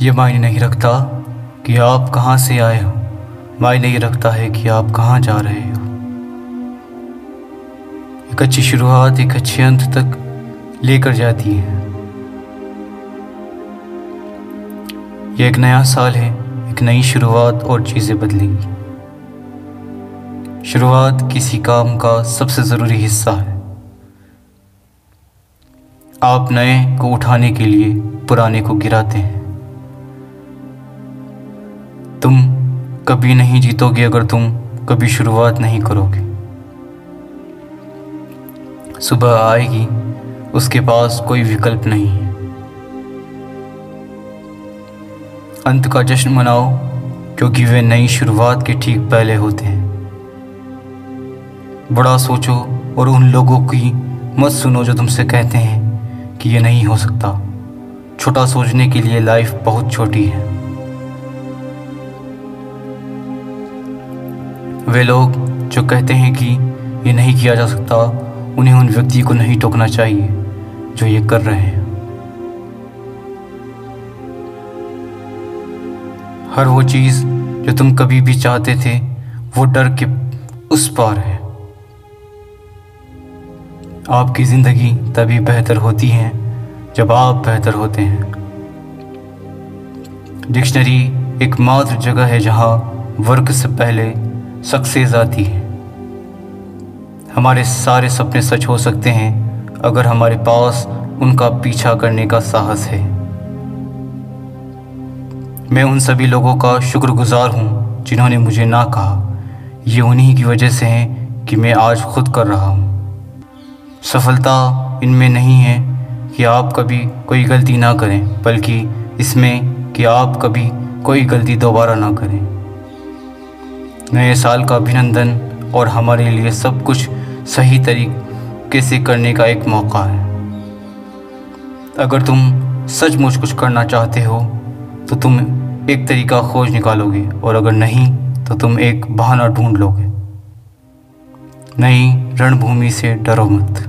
ये मायने नहीं रखता कि आप कहाँ से आए हो। मायने ये रखता है कि आप कहाँ जा रहे हो। एक अच्छी शुरुआत, एक अच्छे अंत तक लेकर जाती है। यह एक नया साल है, एक नई शुरुआत और चीज़ें बदलेंगी। शुरुआत किसी काम का सबसे ज़रूरी हिस्सा है। आप नए को उठाने के लिए पुराने को गिराते हैं। तुम कभी नहीं जीतोगे अगर तुम कभी शुरुआत नहीं करोगे। सुबह आएगी, उसके पास कोई विकल्प नहीं है। अंत का जश्न मनाओ, क्योंकि वे नई शुरुआत के ठीक पहले होते हैं। बड़ा सोचो और उन लोगों की मत सुनो जो तुमसे कहते हैं कि ये नहीं हो सकता। छोटा सोचने के लिए लाइफ बहुत छोटी है। वे लोग जो कहते हैं कि ये नहीं किया जा सकता, उन्हें उन व्यक्ति को नहीं टोकना चाहिए जो ये कर रहे हैं। हर वो चीज़ जो तुम कभी भी चाहते थे, वो डर के उस पार है। आपकी ज़िंदगी तभी बेहतर होती है जब आप बेहतर होते हैं। डिक्शनरी एकमात्र जगह है जहाँ वर्क से पहले सक्सेस आती है। हमारे सारे सपने सच हो सकते हैं अगर हमारे पास उनका पीछा करने का साहस है। मैं उन सभी लोगों का शुक्रगुजार हूँ जिन्होंने मुझे ना कहा। ये उन्हीं की वजह से है कि मैं आज खुद कर रहा हूँ। सफलता इनमें नहीं है कि आप कभी कोई गलती ना करें, बल्कि इसमें कि आप कभी कोई गलती दोबारा ना करें। नए साल का अभिनंदन और हमारे लिए सब कुछ सही तरीके से करने का एक मौका है। अगर तुम सचमुच कुछ करना चाहते हो तो तुम एक तरीका खोज निकालोगे और अगर नहीं तो तुम एक बहाना ढूंढ लोगे। नई रणभूमि से डरो मत।